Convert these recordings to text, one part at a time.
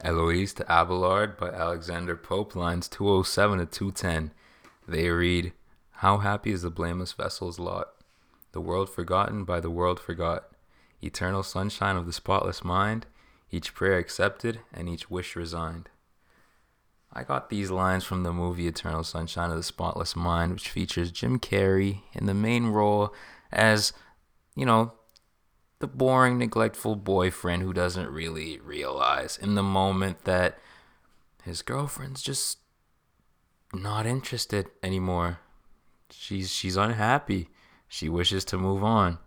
Eloise to Abelard by Alexander Pope, lines 207 to 210. They read, How happy is the blameless vestal's lot, the world forgotten by the world forgot, eternal sunshine of the spotless mind, each prayer accepted and each wish resigned. I got these lines from the movie Eternal Sunshine of the Spotless Mind, which features Jim Carrey in the main role as, you know, the boring, neglectful boyfriend who doesn't really realize in the moment that his girlfriend's just not interested anymore. She's she's unhappy. She wishes to move on.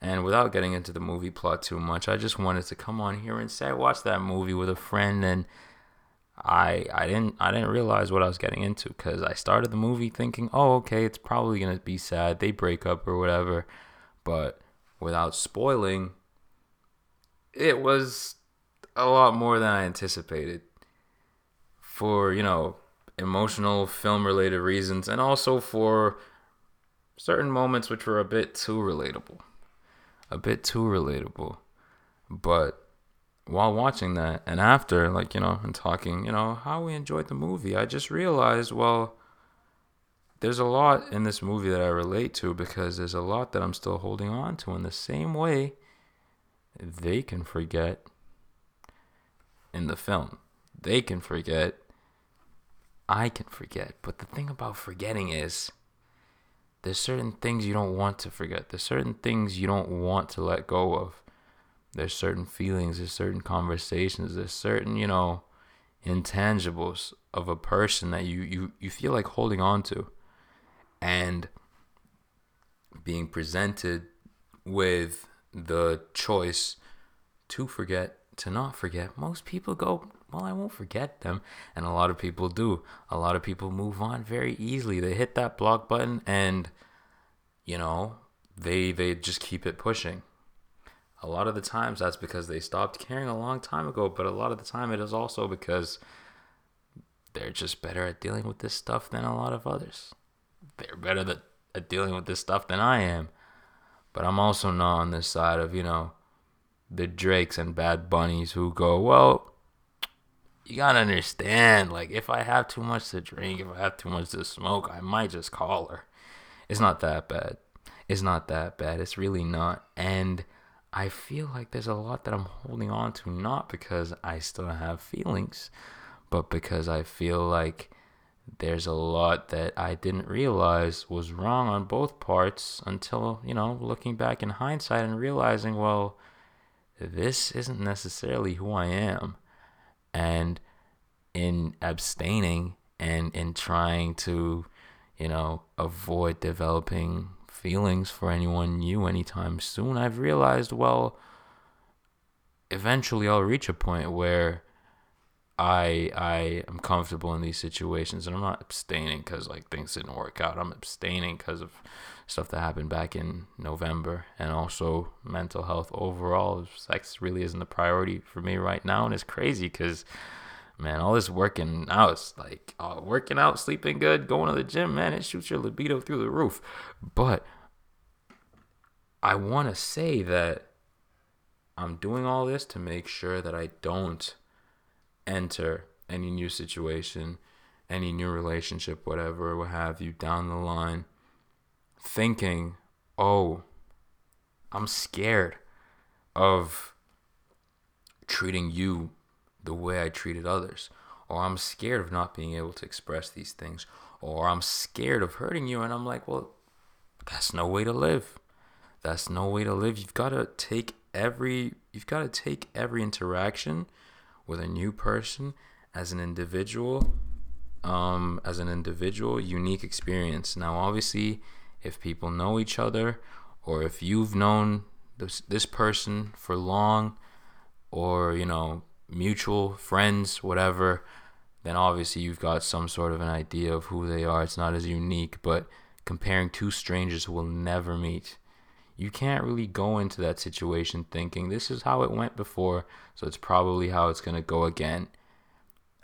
And without getting into the movie plot too much, I just wanted to come on here and say I watched that movie with a friend and I I didn't I didn't realize what I was getting into cuz I started the movie thinking, "Oh, okay, it's probably going to be sad. They break up or whatever." But without spoiling, it was a lot more than I anticipated. For, you know, emotional film related reasons and also for certain moments which were a bit too relatable. A bit too relatable. But while watching that and after, like, you know, and talking, you know, how we enjoyed the movie, I just realized, well, there's a lot in this movie that I relate to because there's a lot that I'm still holding on to in the same way they can forget in the film. They can forget. I can forget. But the thing about forgetting is there's certain things you don't want to forget. There's certain things you don't want to let go of. There's certain feelings, there's certain conversations, there's certain, you know, intangibles of a person that you you, you feel like holding on to and being presented with the choice to forget, to not forget, most people go, Well, I won't forget them. And a lot of people do. A lot of people move on very easily. They hit that block button and, you know, they they just keep it pushing. A lot of the times that's because they stopped caring a long time ago, but a lot of the time it is also because they're just better at dealing with this stuff than a lot of others they're better at dealing with this stuff than I am. But I'm also not on this side of, you know, the Drakes and Bad Bunnies who go, well, you gotta understand, like, if I have too much to drink, if I have too much to smoke, I might just call her. It's not that bad. It's not that bad. It's really not. And I feel like there's a lot that I'm holding on to, not because I still have feelings, but because I feel like there's a lot that I didn't realize was wrong on both parts until, you know, looking back in hindsight and realizing, well, this isn't necessarily who I am. And in abstaining and in trying to, you know, avoid developing feelings for anyone new anytime soon, I've realized, well, eventually I'll reach a point where I I am comfortable in these situations, and I'm not abstaining because like things didn't work out. I'm abstaining because of stuff that happened back in November, and also mental health overall. Sex really isn't the priority for me right now, and it's crazy because man, all this working out, like uh, working out, sleeping good, going to the gym, man, it shoots your libido through the roof. But I want to say that I'm doing all this to make sure that I don't enter any new situation, any new relationship, whatever, what have you, down the line, thinking, oh, I'm scared of treating you the way I treated others, or I'm scared of not being able to express these things, or I'm scared of hurting you. And I'm like, well, that's no way to live. That's no way to live. You've got to take every, you've got to take every interaction with a new person as an individual um, as an individual unique experience. Now obviously if people know each other or if you've known this, this person for long or you know mutual friends whatever then obviously you've got some sort of an idea of who they are. It's not as unique but comparing two strangers who will never meet you can't really go into that situation thinking this is how it went before, so it's probably how it's going to go again.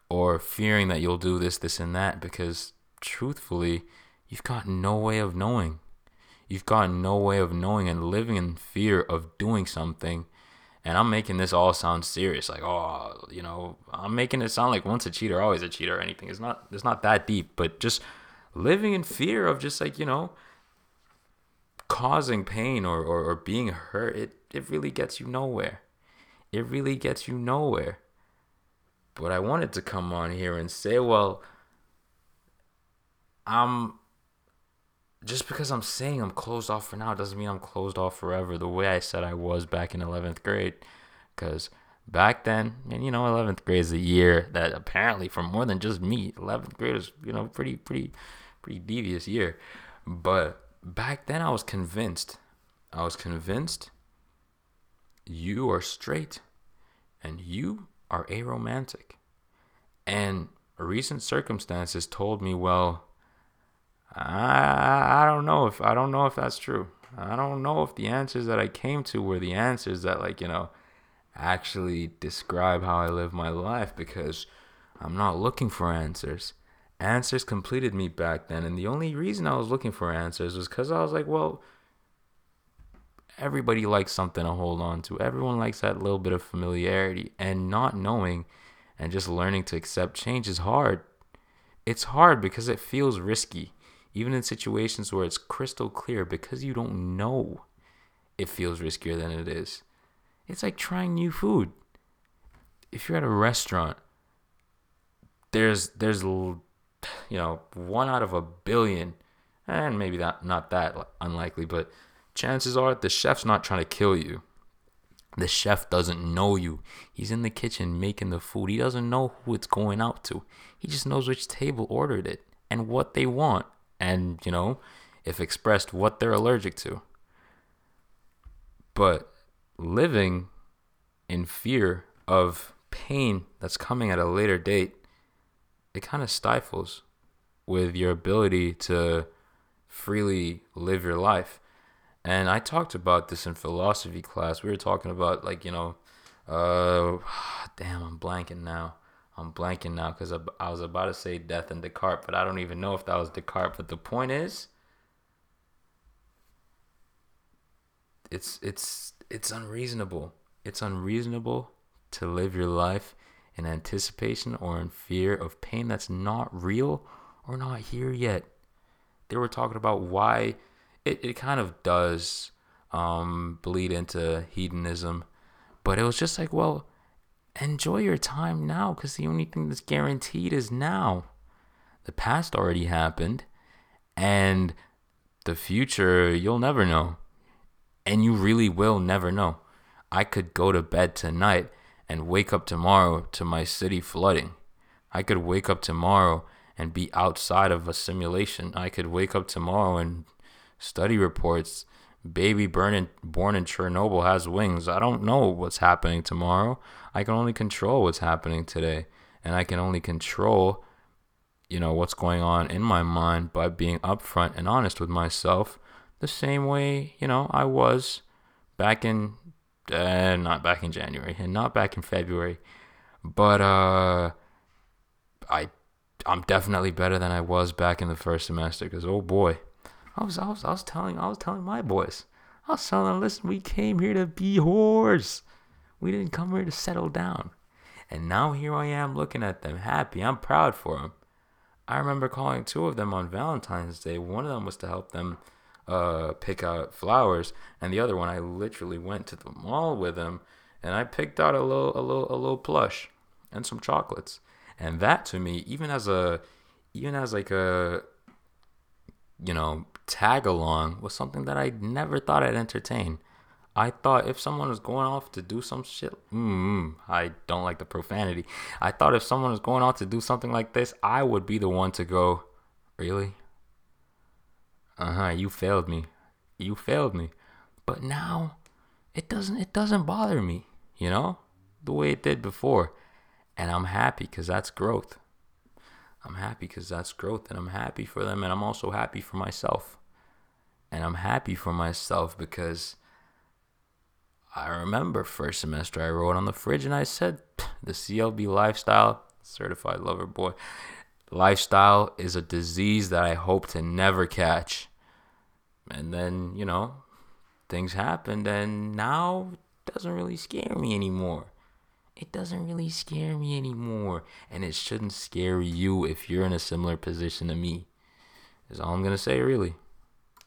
Or fearing that you'll do this, this, and that, because truthfully, you've got no way of knowing. You've got no way of knowing and living in fear of doing something And I'm making this all sound serious, like oh, you know, I'm making it sound like once a cheater, always a cheater or anything. It's not, it's not that deep, but just living in fear of just like you know, causing pain or, or, or being hurt. It it really gets you nowhere. It really gets you nowhere. But I wanted to come on here and say, well, I'm just because I'm saying I'm closed off for now doesn't mean I'm closed off forever the way I said I was back in 11th grade. Because back then, and you know, 11th grade is a year that apparently for more than just me, 11th grade is, you know, pretty, pretty, pretty devious year. But back then I was convinced, I was convinced you are straight and you are aromantic. And recent circumstances told me, well, I, I don't know if I don't know if that's true. I don't know if the answers that I came to were the answers that like, you know, actually describe how I live my life because I'm not looking for answers. Answers completed me back then and the only reason I was looking for answers was cuz I was like, well, everybody likes something to hold on to. Everyone likes that little bit of familiarity and not knowing and just learning to accept change is hard. It's hard because it feels risky even in situations where it's crystal clear because you don't know it feels riskier than it is. It's like trying new food. If you're at a restaurant, there's there's you know, one out of a billion and maybe that not that unlikely, but chances are the chef's not trying to kill you. The chef doesn't know you. He's in the kitchen making the food. He doesn't know who it's going out to. He just knows which table ordered it and what they want and, you know, if expressed, what they're allergic to. But living in fear of pain that's coming at a later date, it kind of stifles with your ability to freely live your life. And I talked about this in philosophy class. We were talking about, like, you know, uh, damn, I'm blanking now. I'm blanking now because I was about to say death and Descartes, but I don't even know if that was Descartes. But the point is, it's it's it's unreasonable. It's unreasonable to live your life in anticipation or in fear of pain that's not real or not here yet. They were talking about why it, it kind of does um, bleed into hedonism, but it was just like, well, enjoy your time now because the only thing that's guaranteed is now. The past already happened, and the future you'll never know. And you really will never know. I could go to bed tonight and wake up tomorrow to my city flooding. I could wake up tomorrow and be outside of a simulation. I could wake up tomorrow and study reports baby born in, born in Chernobyl has wings. I don't know what's happening tomorrow. I can only control what's happening today. And I can only control, you know, what's going on in my mind by being upfront and honest with myself the same way, you know, I was back in, uh, not back in January and not back in February. But, uh, I, I'm definitely better than I was back in the first semester because, oh boy I was, I was, I was telling, I was telling my boys, I was telling them, listen, we came here to be whores. We didn't come here to settle down. And now here I am looking at them happy. I'm proud for them. I remember calling two of them on Valentine's Day. One of them was to help them uh, pick out flowers, and the other one I literally went to the mall with them, and I picked out a little, a little, a little plush and some chocolates. And that to me, even as a, even as like a, you know, tag along was something that I never thought I'd entertain. I thought if someone was going off to do some shit, mm, I don't like the profanity. I thought if someone was going off to do something like this, I would be the one to go, really? Uh huh. You failed me. You failed me. But now, it doesn't. It doesn't bother me. You know, the way it did before, and I'm happy because that's growth. I'm happy because that's growth, and I'm happy for them, and I'm also happy for myself. And I'm happy for myself because I remember first semester I wrote on the fridge and I said, the CLB lifestyle, certified lover boy, lifestyle is a disease that I hope to never catch. And then, you know, things happened and now it doesn't really scare me anymore. It doesn't really scare me anymore. And it shouldn't scare you if you're in a similar position to me. Is all I'm going to say, really.